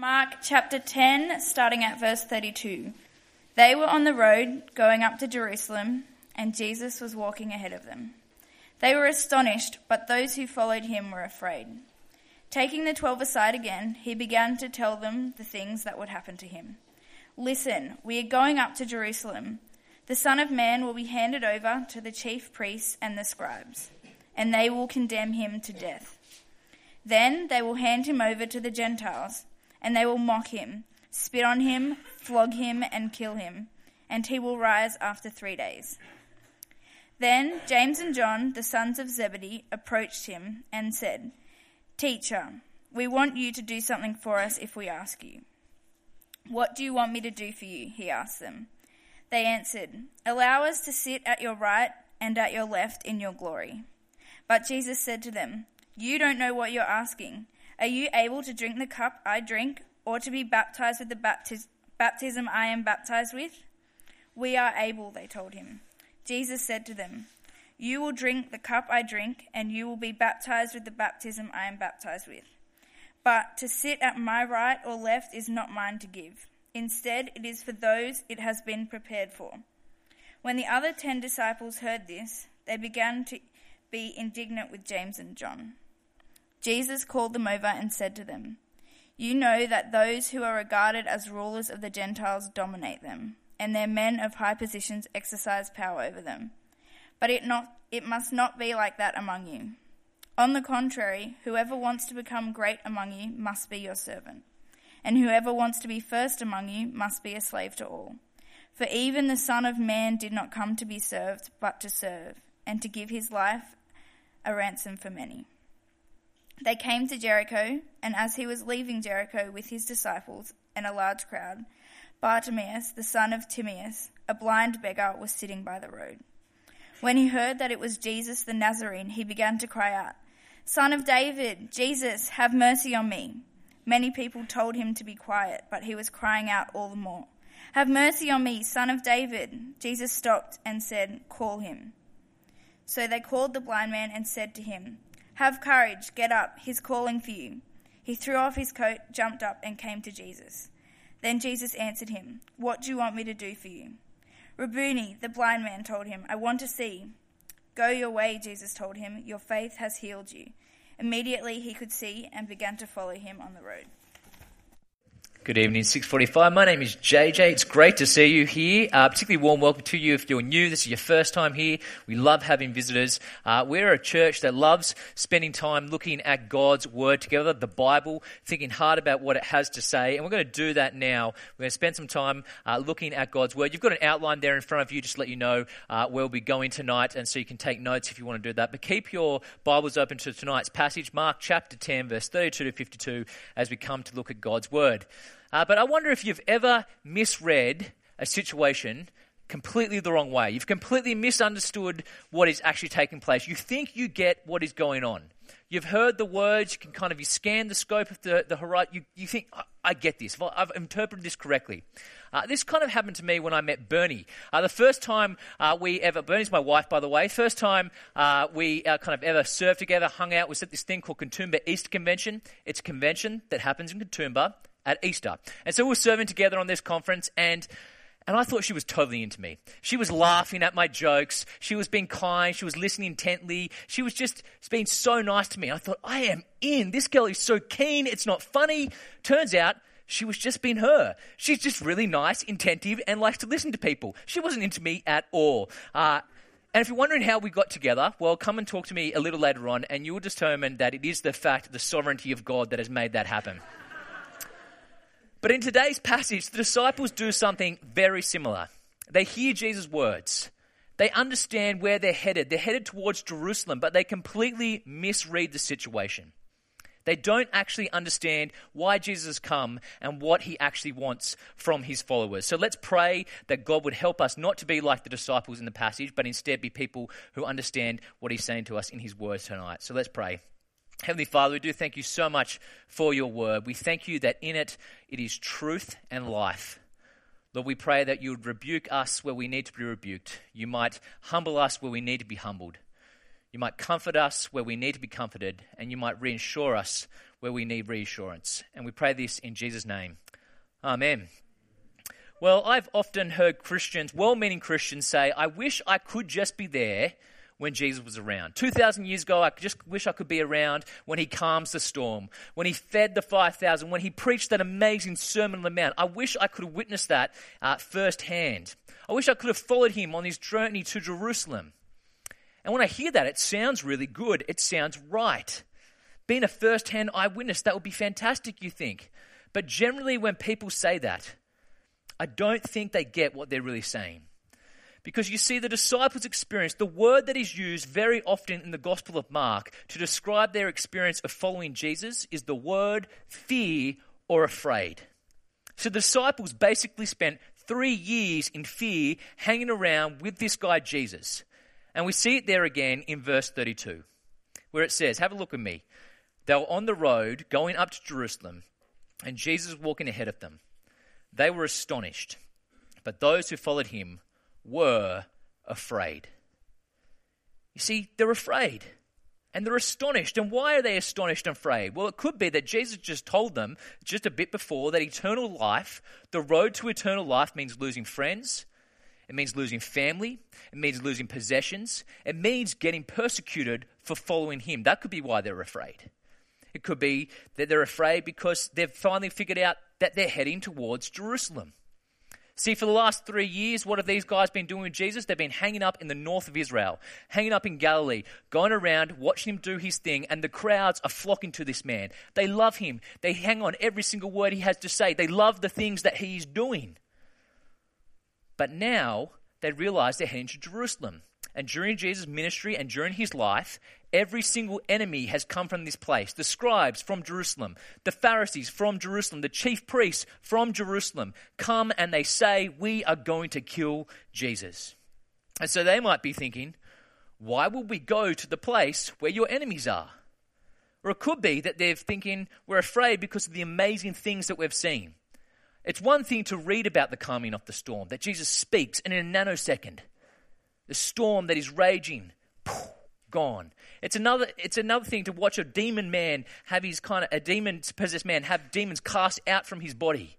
Mark chapter 10, starting at verse 32. They were on the road going up to Jerusalem, and Jesus was walking ahead of them. They were astonished, but those who followed him were afraid. Taking the twelve aside again, he began to tell them the things that would happen to him. Listen, we are going up to Jerusalem. The Son of Man will be handed over to the chief priests and the scribes, and they will condemn him to death. Then they will hand him over to the Gentiles, and they will mock him, spit on him, flog him, and kill him, and he will rise after three days. Then James and John, the sons of Zebedee, approached him and said, Teacher, we want you to do something for us if we ask you. What do you want me to do for you? He asked them. They answered, Allow us to sit at your right and at your left in your glory. But Jesus said to them, You don't know what you're asking. Are you able to drink the cup I drink, or to be baptized with the baptis- baptism I am baptized with? We are able, they told him. Jesus said to them, You will drink the cup I drink, and you will be baptized with the baptism I am baptized with. But to sit at my right or left is not mine to give. Instead, it is for those it has been prepared for. When the other ten disciples heard this, they began to be indignant with James and John. Jesus called them over and said to them, You know that those who are regarded as rulers of the Gentiles dominate them and their men of high positions exercise power over them. But it, not, it must not be like that among you. On the contrary, whoever wants to become great among you must be your servant, and whoever wants to be first among you must be a slave to all. For even the Son of Man did not come to be served, but to serve, and to give his life a ransom for many. They came to Jericho, and as he was leaving Jericho with his disciples and a large crowd, Bartimaeus, the son of Timaeus, a blind beggar, was sitting by the road. When he heard that it was Jesus the Nazarene, he began to cry out, Son of David, Jesus, have mercy on me. Many people told him to be quiet, but he was crying out all the more, Have mercy on me, son of David. Jesus stopped and said, Call him. So they called the blind man and said to him, Have courage, get up, he's calling for you. He threw off his coat, jumped up, and came to Jesus. Then Jesus answered him, What do you want me to do for you? Rabboni, the blind man, told him, I want to see. Go your way, Jesus told him. Your faith has healed you. Immediately he could see and began to follow him on the road. Good evening, 645. My name is JJ. It's great to see you here. Uh, particularly warm welcome to you if you're new. This is your first time here. We love having visitors. Uh, we're a church that loves spending time looking at God's Word together, the Bible, thinking hard about what it has to say. And we're going to do that now. We're going to spend some time uh, looking at God's Word. You've got an outline there in front of you, just to let you know uh, where we'll be going tonight. And so you can take notes if you want to do that. But keep your Bibles open to tonight's passage, Mark chapter 10, verse 32 to 52, as we come to look at God's Word. Uh, but I wonder if you've ever misread a situation completely the wrong way. You've completely misunderstood what is actually taking place. You think you get what is going on. You've heard the words, you can kind of you scan the scope of the, the horizon, you, you think, I, I get this, I've interpreted this correctly. Uh, this kind of happened to me when I met Bernie. Uh, the first time uh, we ever, Bernie's my wife, by the way, first time uh, we uh, kind of ever served together, hung out, was at this thing called Katoomba Easter Convention. It's a convention that happens in Katoomba at Easter. And so we were serving together on this conference, and and I thought she was totally into me. She was laughing at my jokes. She was being kind. She was listening intently. She was just being so nice to me. I thought, I am in. This girl is so keen. It's not funny. Turns out she was just being her. She's just really nice, attentive, and likes to listen to people. She wasn't into me at all. Uh, and if you're wondering how we got together, well, come and talk to me a little later on, and you will determine that it is the fact, the sovereignty of God that has made that happen. But in today's passage, the disciples do something very similar. They hear Jesus' words. They understand where they're headed. They're headed towards Jerusalem, but they completely misread the situation. They don't actually understand why Jesus has come and what he actually wants from his followers. So let's pray that God would help us not to be like the disciples in the passage, but instead be people who understand what he's saying to us in his words tonight. So let's pray. Heavenly Father, we do thank you so much for your word. We thank you that in it, it is truth and life. Lord, we pray that you would rebuke us where we need to be rebuked. You might humble us where we need to be humbled. You might comfort us where we need to be comforted. And you might reassure us where we need reassurance. And we pray this in Jesus' name. Amen. Well, I've often heard Christians, well meaning Christians, say, I wish I could just be there when Jesus was around. 2,000 years ago, I just wish I could be around when he calms the storm, when he fed the 5,000, when he preached that amazing Sermon on the Mount. I wish I could have witnessed that uh, firsthand. I wish I could have followed him on his journey to Jerusalem. And when I hear that, it sounds really good. It sounds right. Being a first hand eyewitness, that would be fantastic, you think. But generally, when people say that, I don't think they get what they're really saying. Because you see, the disciples' experience, the word that is used very often in the Gospel of Mark to describe their experience of following Jesus is the word fear or afraid. So the disciples basically spent three years in fear hanging around with this guy Jesus. And we see it there again in verse 32, where it says, Have a look at me. They were on the road going up to Jerusalem, and Jesus walking ahead of them. They were astonished, but those who followed him were afraid. You see, they're afraid. And they're astonished. And why are they astonished and afraid? Well, it could be that Jesus just told them just a bit before that eternal life, the road to eternal life means losing friends, it means losing family. It means losing possessions. It means getting persecuted for following Him. That could be why they're afraid. It could be that they're afraid because they've finally figured out that they're heading towards Jerusalem. See, for the last three years, what have these guys been doing with Jesus? They've been hanging up in the north of Israel, hanging up in Galilee, going around, watching him do his thing, and the crowds are flocking to this man. They love him. They hang on every single word he has to say. They love the things that he's doing. But now they realize they're heading to Jerusalem. And during Jesus' ministry and during his life, every single enemy has come from this place. The scribes from Jerusalem, the Pharisees from Jerusalem, the chief priests from Jerusalem come and they say, We are going to kill Jesus. And so they might be thinking, Why would we go to the place where your enemies are? Or it could be that they're thinking, We're afraid because of the amazing things that we've seen. It's one thing to read about the calming of the storm, that Jesus speaks, and in a nanosecond, the storm that is raging, poof, gone. It's another, it's another thing to watch a demon man have his kind of, a demon possessed man have demons cast out from his body.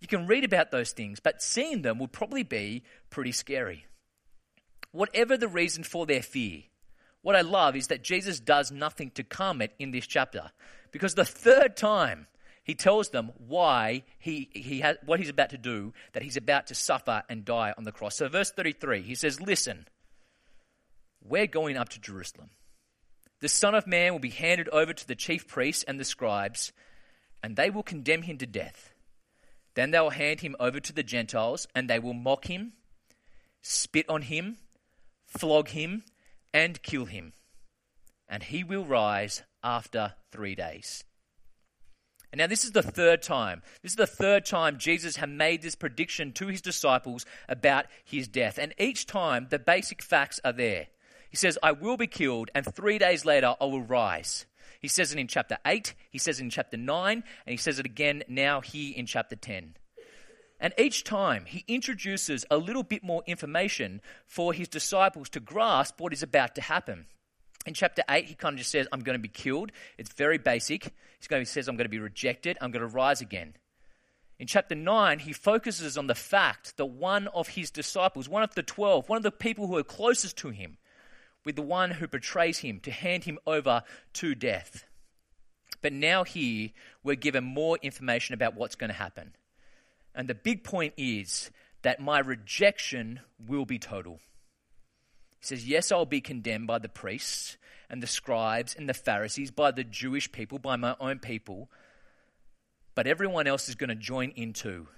You can read about those things, but seeing them would probably be pretty scary. Whatever the reason for their fear, what I love is that Jesus does nothing to calm it in this chapter. Because the third time he tells them why he, he has, what he's about to do, that he's about to suffer and die on the cross. So, verse 33, he says, Listen, we're going up to Jerusalem. The Son of Man will be handed over to the chief priests and the scribes, and they will condemn him to death. Then they will hand him over to the Gentiles, and they will mock him, spit on him, flog him, and kill him. And he will rise after three days. And now, this is the third time. This is the third time Jesus had made this prediction to his disciples about his death. And each time, the basic facts are there. He says, I will be killed, and three days later, I will rise. He says it in chapter 8, he says it in chapter 9, and he says it again now here in chapter 10. And each time, he introduces a little bit more information for his disciples to grasp what is about to happen. In chapter 8, he kind of just says, I'm going to be killed. It's very basic. He says, I'm going to be rejected. I'm going to rise again. In chapter 9, he focuses on the fact that one of his disciples, one of the 12, one of the people who are closest to him, with the one who betrays him to hand him over to death. But now, here, we're given more information about what's going to happen. And the big point is that my rejection will be total. He says, Yes, I'll be condemned by the priests and the scribes and the Pharisees, by the Jewish people, by my own people, but everyone else is going to join in too.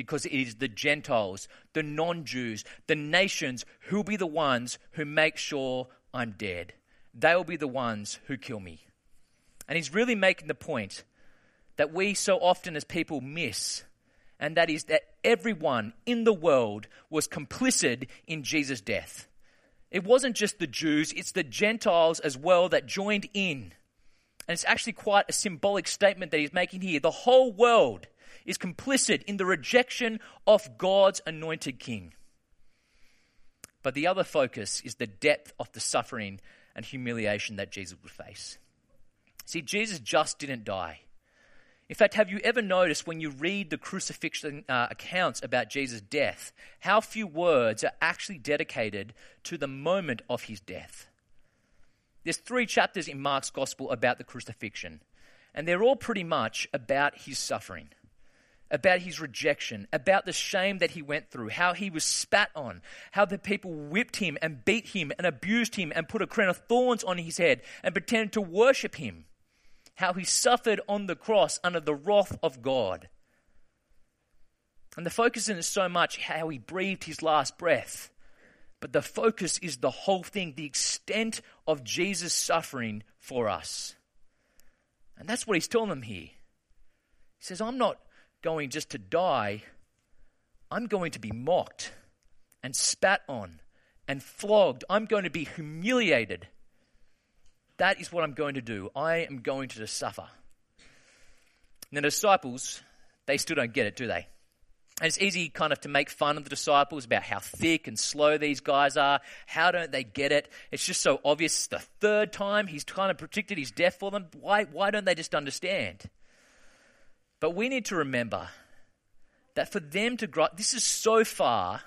Because it is the Gentiles, the non Jews, the nations who will be the ones who make sure I'm dead. They will be the ones who kill me. And he's really making the point that we so often as people miss, and that is that everyone in the world was complicit in Jesus' death. It wasn't just the Jews, it's the Gentiles as well that joined in. And it's actually quite a symbolic statement that he's making here. The whole world is complicit in the rejection of God's anointed king. But the other focus is the depth of the suffering and humiliation that Jesus would face. See, Jesus just didn't die. In fact, have you ever noticed when you read the crucifixion uh, accounts about Jesus' death, how few words are actually dedicated to the moment of his death? There's three chapters in Mark's gospel about the crucifixion, and they're all pretty much about his suffering, about his rejection, about the shame that he went through, how he was spat on, how the people whipped him and beat him and abused him and put a crown of thorns on his head and pretended to worship him how he suffered on the cross under the wrath of God. And the focus isn't so much how he breathed his last breath, but the focus is the whole thing, the extent of Jesus' suffering for us. And that's what he's telling them here. He says, I'm not going just to die, I'm going to be mocked and spat on and flogged. I'm going to be humiliated. That is what I'm going to do. I am going to suffer. And the disciples, they still don't get it, do they? And it's easy kind of to make fun of the disciples about how thick and slow these guys are. How don't they get it? It's just so obvious. The third time he's kind of predicted his death for them. Why, why don't they just understand? But we need to remember that for them to grow, this is so far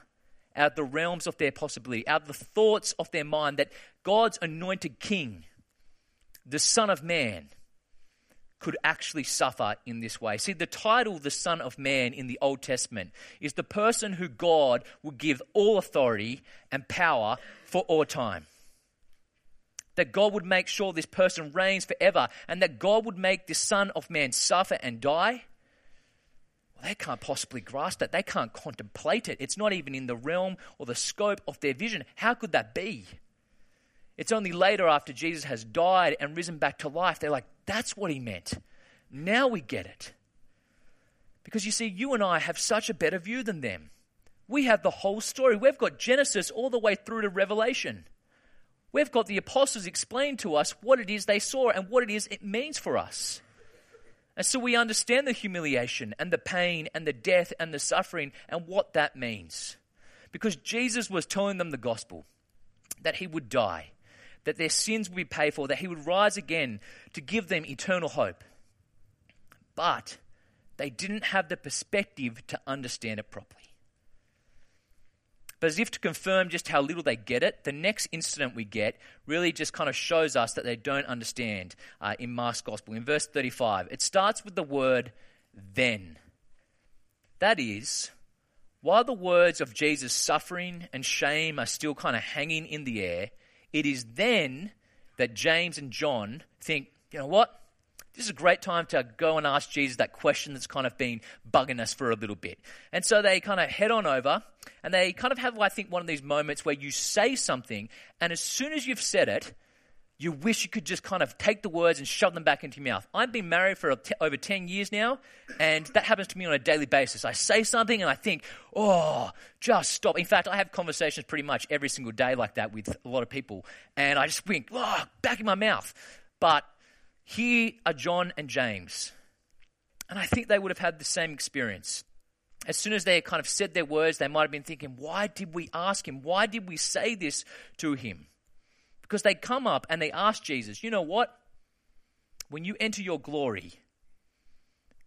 out of the realms of their possibility, out of the thoughts of their mind, that God's anointed king the Son of Man could actually suffer in this way. See, the title, the Son of Man, in the Old Testament is the person who God will give all authority and power for all time. That God would make sure this person reigns forever and that God would make the Son of Man suffer and die. Well, they can't possibly grasp that. They can't contemplate it. It's not even in the realm or the scope of their vision. How could that be? It's only later after Jesus has died and risen back to life, they're like, that's what he meant. Now we get it. Because you see, you and I have such a better view than them. We have the whole story. We've got Genesis all the way through to Revelation. We've got the apostles explain to us what it is they saw and what it is it means for us. And so we understand the humiliation and the pain and the death and the suffering and what that means. Because Jesus was telling them the gospel that he would die, that their sins would be paid for, that he would rise again to give them eternal hope. But they didn't have the perspective to understand it properly. But as if to confirm just how little they get it, the next incident we get really just kind of shows us that they don't understand uh, in Mark's Gospel. In verse 35, it starts with the word then. That is, while the words of Jesus' suffering and shame are still kind of hanging in the air, it is then that James and John think, you know what? This is a great time to go and ask Jesus that question that's kind of been bugging us for a little bit. And so they kind of head on over and they kind of have, I think, one of these moments where you say something and as soon as you've said it, you wish you could just kind of take the words and shove them back into your mouth. I've been married for over 10 years now, and that happens to me on a daily basis. I say something and I think, oh, just stop. In fact, I have conversations pretty much every single day like that with a lot of people, and I just think, oh, back in my mouth. But here are John and James, and I think they would have had the same experience. As soon as they kind of said their words, they might have been thinking, why did we ask him? Why did we say this to him? Because they come up and they ask Jesus, you know what? When you enter your glory,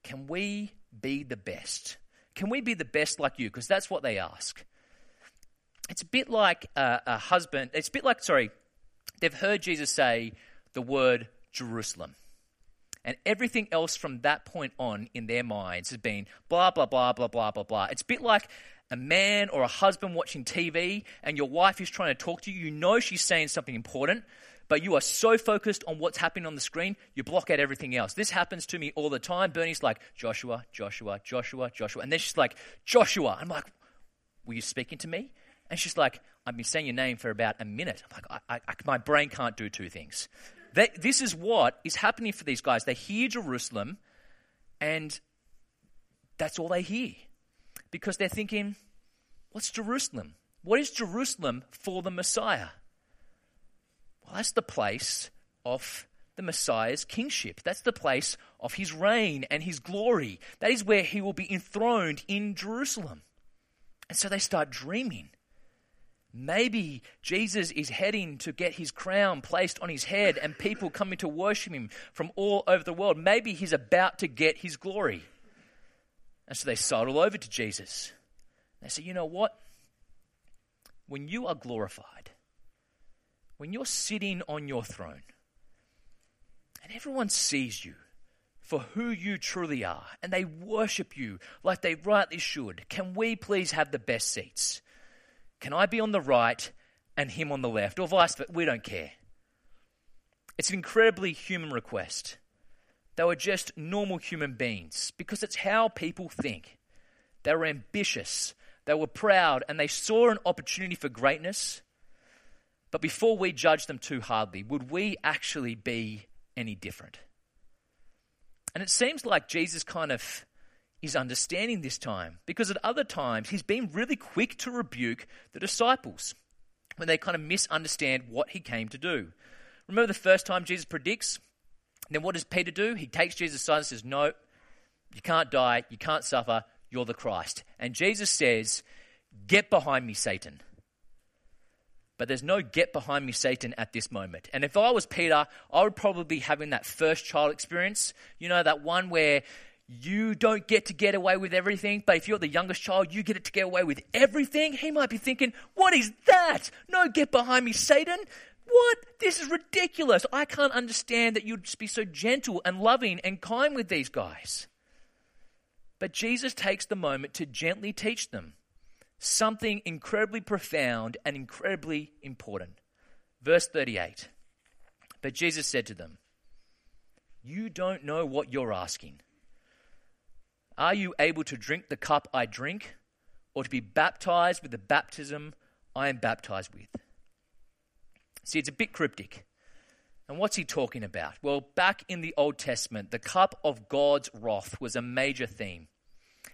can we be the best? Can we be the best like you? Because that's what they ask. It's a bit like a, a husband, it's a bit like, sorry, they've heard Jesus say the word Jerusalem. And everything else from that point on in their minds has been blah, blah, blah, blah, blah, blah, blah. It's a bit like a man or a husband watching TV and your wife is trying to talk to you, you know she's saying something important, but you are so focused on what's happening on the screen, you block out everything else. This happens to me all the time. Bernie's like, Joshua, Joshua, Joshua, Joshua. And then she's like, Joshua. I'm like, were you speaking to me? And she's like, I've been saying your name for about a minute. I'm like, I, I, my brain can't do two things. They, this is what is happening for these guys. They hear Jerusalem, and that's all they hear because they're thinking, what's Jerusalem? What is Jerusalem for the Messiah? Well, that's the place of the Messiah's kingship. That's the place of his reign and his glory. That is where he will be enthroned in Jerusalem. And so they start dreaming. Maybe Jesus is heading to get his crown placed on his head and people coming to worship him from all over the world. Maybe he's about to get his glory. And so they sidle over to Jesus. They say, You know what? When you are glorified, when you're sitting on your throne, and everyone sees you for who you truly are, and they worship you like they rightly should, can we please have the best seats? Can I be on the right and him on the left, or vice versa? We don't care. It's an incredibly human request. They were just normal human beings because it's how people think. They were ambitious, they were proud, and they saw an opportunity for greatness. But before we judge them too hardly, would we actually be any different? And it seems like Jesus kind of is understanding this time because at other times he's been really quick to rebuke the disciples when they kind of misunderstand what he came to do. Remember the first time Jesus predicts? Then what does Peter do? He takes Jesus aside and says, No, you can't die, you can't suffer, you're the Christ. And Jesus says, Get behind me, Satan. But there's no get behind me, Satan, at this moment. And if I was Peter, I would probably be having that first child experience. You know, that one where you don't get to get away with everything, but if you're the youngest child, you get to get away with everything. He might be thinking, What is that? No, get behind me, Satan. What? This is ridiculous. I can't understand that you'd just be so gentle and loving and kind with these guys. But Jesus takes the moment to gently teach them something incredibly profound and incredibly important. Verse 38 But Jesus said to them, You don't know what you're asking. Are you able to drink the cup I drink, or to be baptized with the baptism I am baptized with? See, it's a bit cryptic. And what's he talking about? Well, back in the Old Testament, the cup of God's wrath was a major theme.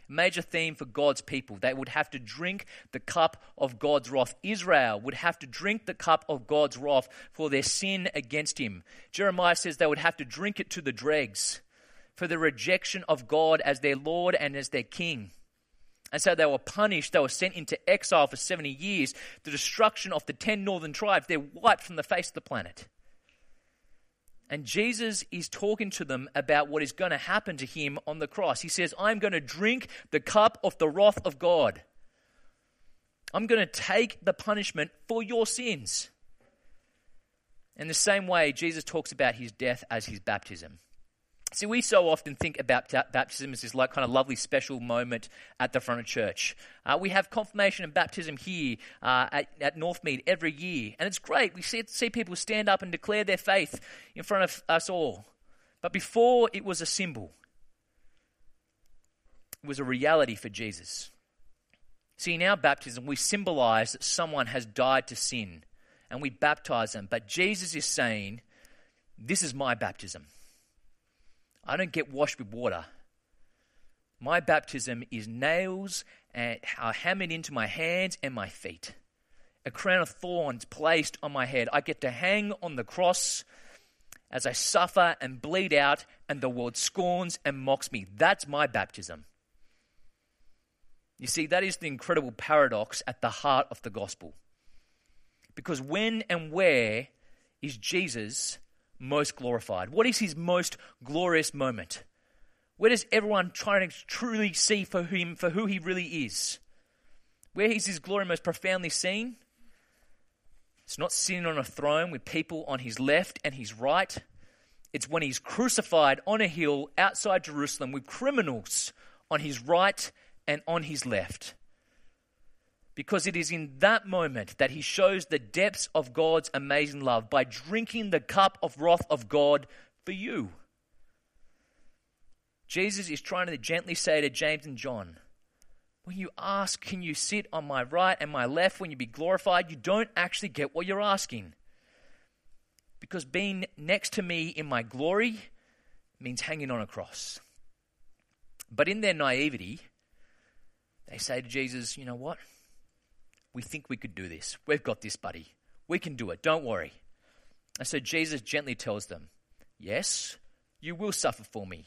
A major theme for God's people. They would have to drink the cup of God's wrath. Israel would have to drink the cup of God's wrath for their sin against him. Jeremiah says they would have to drink it to the dregs for the rejection of God as their Lord and as their King. And so they were punished. They were sent into exile for 70 years. The destruction of the 10 northern tribes, they're wiped from the face of the planet. And Jesus is talking to them about what is going to happen to him on the cross. He says, I'm going to drink the cup of the wrath of God. I'm going to take the punishment for your sins. In the same way, Jesus talks about his death as his baptism. See, we so often think about baptism as this like kind of lovely special moment at the front of church. Uh, we have confirmation and baptism here uh, at, at Northmead every year, and it's great. We see, see people stand up and declare their faith in front of us all. But before it was a symbol, it was a reality for Jesus. See, in our baptism, we symbolize that someone has died to sin, and we baptize them. But Jesus is saying, This is my baptism. I don't get washed with water. My baptism is nails and are hammered into my hands and my feet. A crown of thorns placed on my head. I get to hang on the cross as I suffer and bleed out, and the world scorns and mocks me. That's my baptism. You see, that is the incredible paradox at the heart of the gospel. Because when and where is Jesus most glorified? What is his most glorious moment? Where does everyone try to truly see for him for who he really is? Where is his glory most profoundly seen? It's not sitting on a throne with people on his left and his right. It's when he's crucified on a hill outside Jerusalem with criminals on his right and on his left because it is in that moment that he shows the depths of God's amazing love by drinking the cup of wrath of God for you. Jesus is trying to gently say to James and John, when you ask, Can you sit on my right and my left when you be glorified? You don't actually get what you're asking. Because being next to me in my glory means hanging on a cross. But in their naivety, they say to Jesus, You know what? We think we could do this. We've got this, buddy. We can do it. Don't worry. And so Jesus gently tells them, Yes, you will suffer for me.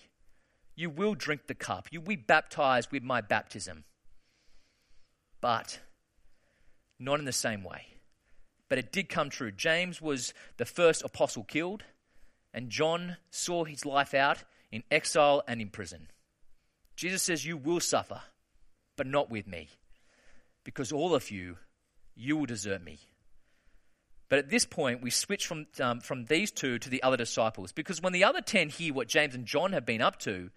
You will drink the cup. You will be baptized with my baptism. But Not in the same way. But it did come true. James was the first apostle killed, and John saw his life out in exile and in prison. Jesus says, You will suffer, but not with me, because all of you, you will desert me. But at this point, we switch from, um, from these two to the other disciples, because when the other ten hear what James and John have been up to,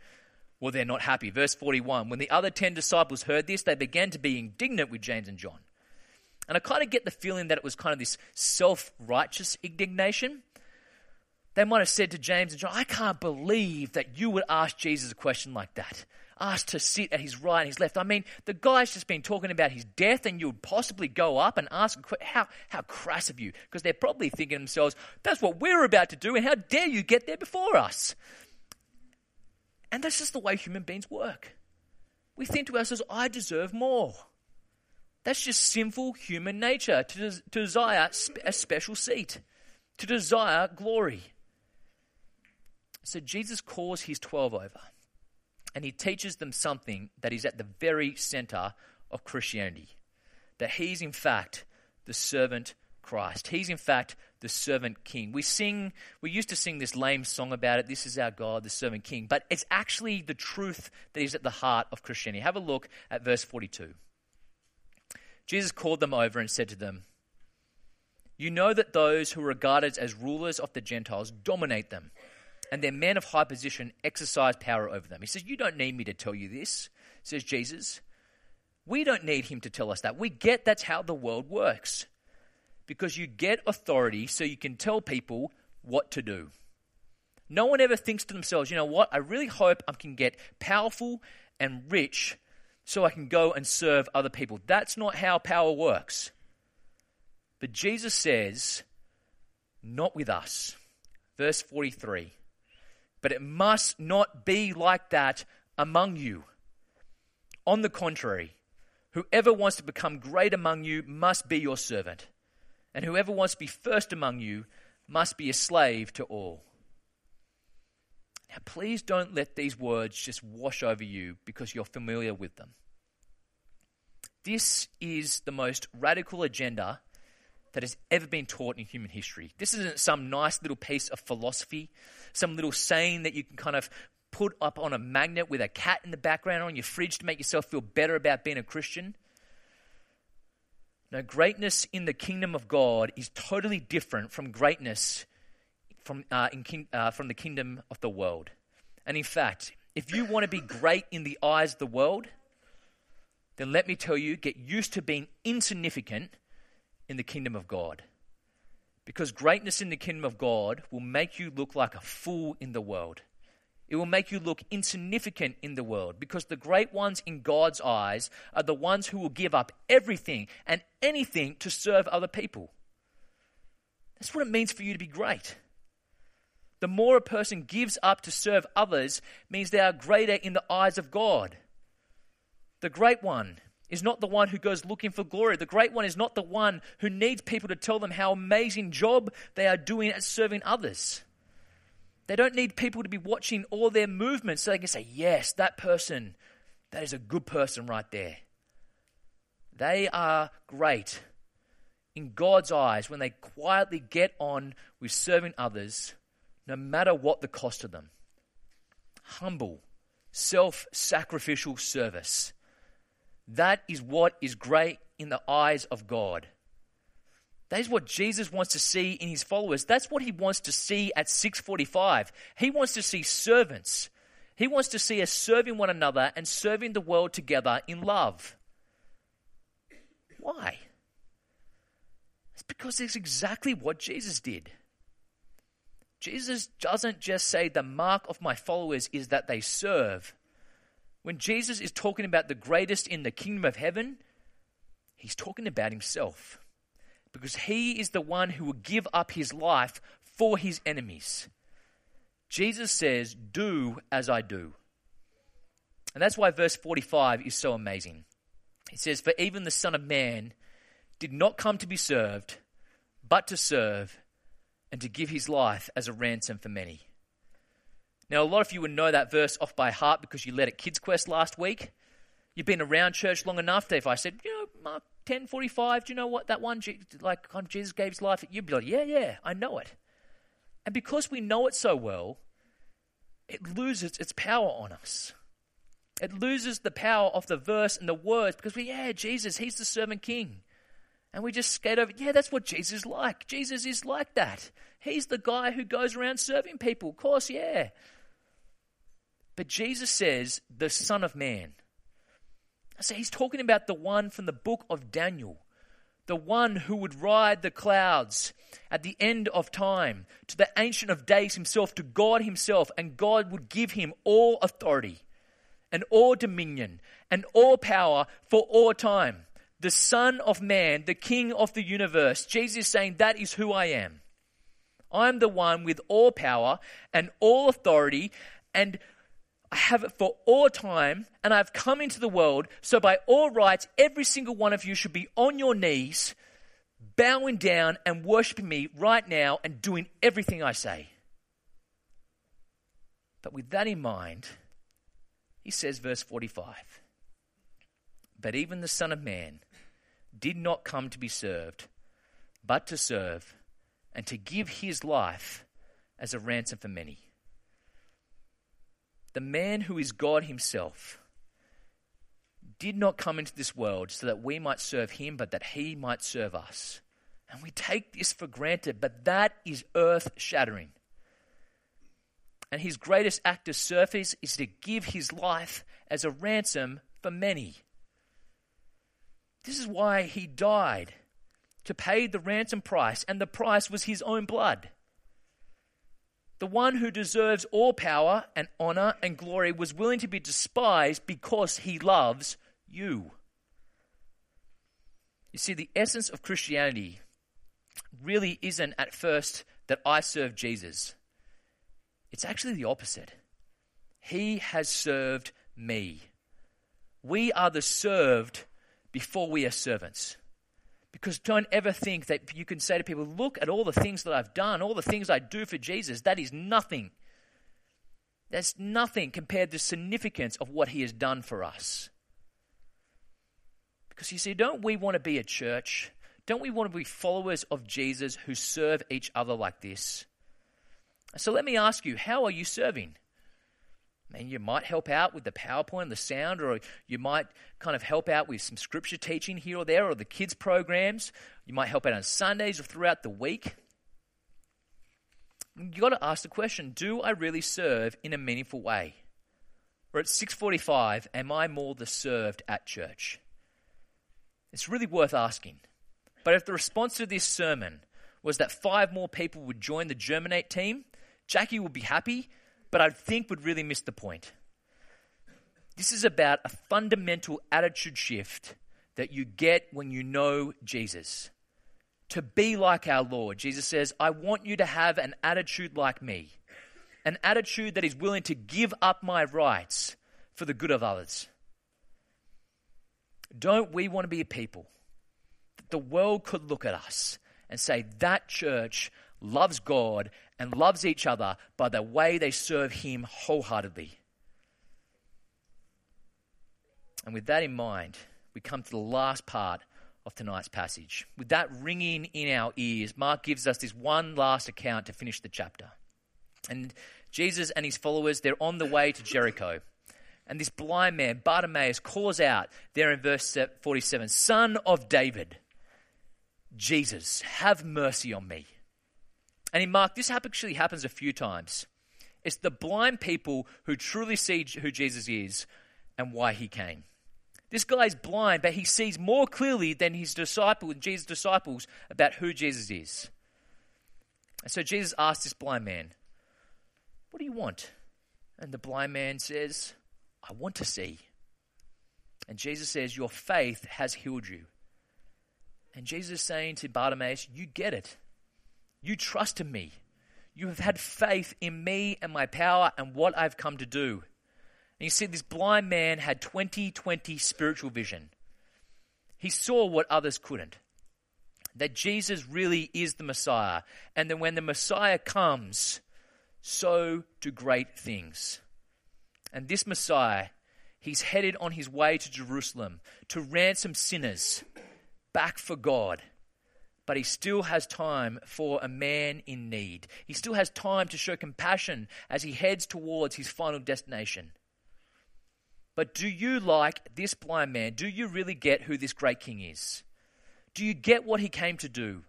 well, they're not happy. Verse 41 When the other ten disciples heard this, they began to be indignant with James and John. And I kind of get the feeling that it was kind of this self righteous indignation. They might have said to James and John, I can't believe that you would ask Jesus a question like that. Ask to sit at his right and his left. I mean, the guy's just been talking about his death, and you would possibly go up and ask, how, how crass of you. Because they're probably thinking to themselves, that's what we're about to do, and how dare you get there before us? And that's just the way human beings work. We think to ourselves, I deserve more. That's just sinful human nature to, to desire a special seat, to desire glory. So Jesus calls his 12 over and he teaches them something that is at the very center of Christianity that he's, in fact, the servant Christ. He's, in fact, the servant king. We sing, we used to sing this lame song about it, This is our God, the servant king, but it's actually the truth that is at the heart of Christianity. Have a look at verse 42. Jesus called them over and said to them, You know that those who are regarded as rulers of the Gentiles dominate them, and their men of high position exercise power over them. He says, You don't need me to tell you this, says Jesus. We don't need him to tell us that. We get that's how the world works. Because you get authority so you can tell people what to do. No one ever thinks to themselves, you know what, I really hope I can get powerful and rich so I can go and serve other people. That's not how power works. But Jesus says, not with us. Verse 43 But it must not be like that among you. On the contrary, whoever wants to become great among you must be your servant, and whoever wants to be first among you must be a slave to all. Now, please don't let these words just wash over you because you're familiar with them. This is the most radical agenda that has ever been taught in human history. This isn't some nice little piece of philosophy, some little saying that you can kind of put up on a magnet with a cat in the background on your fridge to make yourself feel better about being a Christian. No, greatness in the kingdom of God is totally different from greatness from, uh, uh, from the kingdom of the world. And in fact, if you want to be great in the eyes of the world, then let me tell you, get used to being insignificant in the kingdom of God. Because greatness in the kingdom of God will make you look like a fool in the world. It will make you look insignificant in the world because the great ones in God's eyes are the ones who will give up everything and anything to serve other people. That's what it means for you to be great. The more a person gives up to serve others means they are greater in the eyes of God. The great one is not the one who goes looking for glory. The great one is not the one who needs people to tell them how amazing job they are doing at serving others. They don't need people to be watching all their movements so they can say, yes, that person, that is a good person right there. They are great in God's eyes when they quietly get on with serving others no matter what the cost of them. Humble, self sacrificial service. That is what is great in the eyes of God. That is what Jesus wants to see in his followers. That's what he wants to see at 645. He wants to see servants. He wants to see us serving one another and serving the world together in love. Why? It's because it's exactly what Jesus did. Jesus doesn't just say the mark of my followers is that they serve. When Jesus is talking about the greatest in the kingdom of heaven, he's talking about himself. Because he is the one who will give up his life for his enemies. Jesus says, Do as I do. And that's why verse 45 is so amazing. He says, For even the Son of Man did not come to be served, but to serve and to give his life as a ransom for many. Now, a lot of you would know that verse off by heart because you led at Kids Quest last week. You've been around church long enough that if I said, you know, Mark 10:45, do you know what that one like Jesus gave his life? You'd be like, yeah, yeah, I know it. And because we know it so well, it loses its power on us. It loses the power of the verse and the words because we, yeah, Jesus, he's the servant king. And we just skate over, yeah, that's what Jesus is like. Jesus is like that. He's the guy who goes around serving people. Of course, yeah. But Jesus says, the Son of Man. So he's talking about the one from the book of Daniel, the one who would ride the clouds at the end of time to the Ancient of Days himself, to God himself, and God would give him all authority and all dominion and all power for all time. The Son of Man, the King of the universe. Jesus is saying, That is who I am. I'm the one with all power and all authority, and I have it for all time, and I've come into the world, so by all rights, every single one of you should be on your knees, bowing down and worshiping me right now and doing everything I say. But with that in mind, he says, verse 45 But even the Son of Man did not come to be served, but to serve, and to give his life as a ransom for many the man who is God himself, did not come into this world so that we might serve him, but that he might serve us. And we take this for granted, but that is earth shattering. And his greatest act of service is to give his life as a ransom for many. This is why he died, to pay the ransom price, and the price was his own blood. The one who deserves all power and honor and glory was willing to be despised because he loves you. You see, the essence of Christianity really isn't at first that I serve Jesus. It's actually the opposite. He has served me. We are the served before we are servants. Because don't ever think that you can say to people, look at all the things that I've done, all the things I do for Jesus. That is nothing. That's nothing compared to the significance of what he has done for us. Because you see, don't we want to be a church? Don't we want to be followers of Jesus who serve each other like this? So let me ask you, how are you serving? And you might help out with the PowerPoint, and the sound, or you might kind of help out with some scripture teaching here or there, or the kids' programs. You might help out on Sundays or throughout the week. You've got to ask the question do I really serve in a meaningful way? Or at 645, am I more the served at church? It's really worth asking. But if the response to this sermon was that five more people would join the Germinate team, Jackie would be happy but I think would really miss the point. This is about a fundamental attitude shift that you get when you know Jesus. To be like our Lord. Jesus says, I want you to have an attitude like me, an attitude that is willing to give up my rights for the good of others. Don't we want to be a people that the world could look at us and say, that church loves God and loves each other by the way they serve Him wholeheartedly. And with that in mind, we come to the last part of tonight's passage. With that ringing in our ears, Mark gives us this one last account to finish the chapter. And Jesus and his followers, they're on the way to Jericho. And this blind man, Bartimaeus, calls out there in verse 47 Son of David, Jesus, have mercy on me. And in Mark, this actually happens a few times. It's the blind people who truly see who Jesus is and why he came. This guy is blind, but he sees more clearly than his disciples, Jesus' disciples, about who Jesus is. And so Jesus asks this blind man, What do you want? And the blind man says, I want to see. And Jesus says, Your faith has healed you. And Jesus is saying to Bartimaeus, You get it. You trust in me. You have had faith in me and my power and what I've come to do. And you see, this blind man had 2020 spiritual vision. He saw what others couldn't. That Jesus really is the Messiah. And that when the Messiah comes, so do great things. And this Messiah He's headed on his way to Jerusalem to ransom sinners back for God. But he still has time for a man in need. He still has time to show compassion as he heads towards his final destination. But do you, like this blind man, do you really get who this great king is? Do you get what he came to do?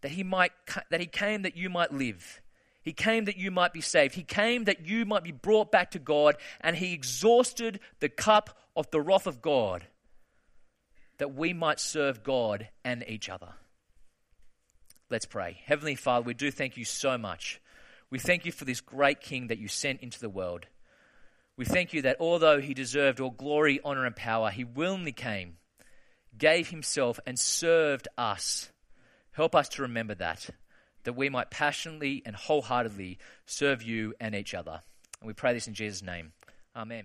That he might that he came that you might live. He came that you might be saved. He came that you might be brought back to God, and he exhausted the cup of the wrath of God that we might serve God and each other. Let's pray. Heavenly Father, we do thank you so much. We thank you for this great King that you sent into the world. We thank you that although he deserved all glory, honor, and power, he willingly came, gave himself, and served us. Help us to remember that, that we might passionately and wholeheartedly serve you and each other. And we pray this in Jesus' name. Amen.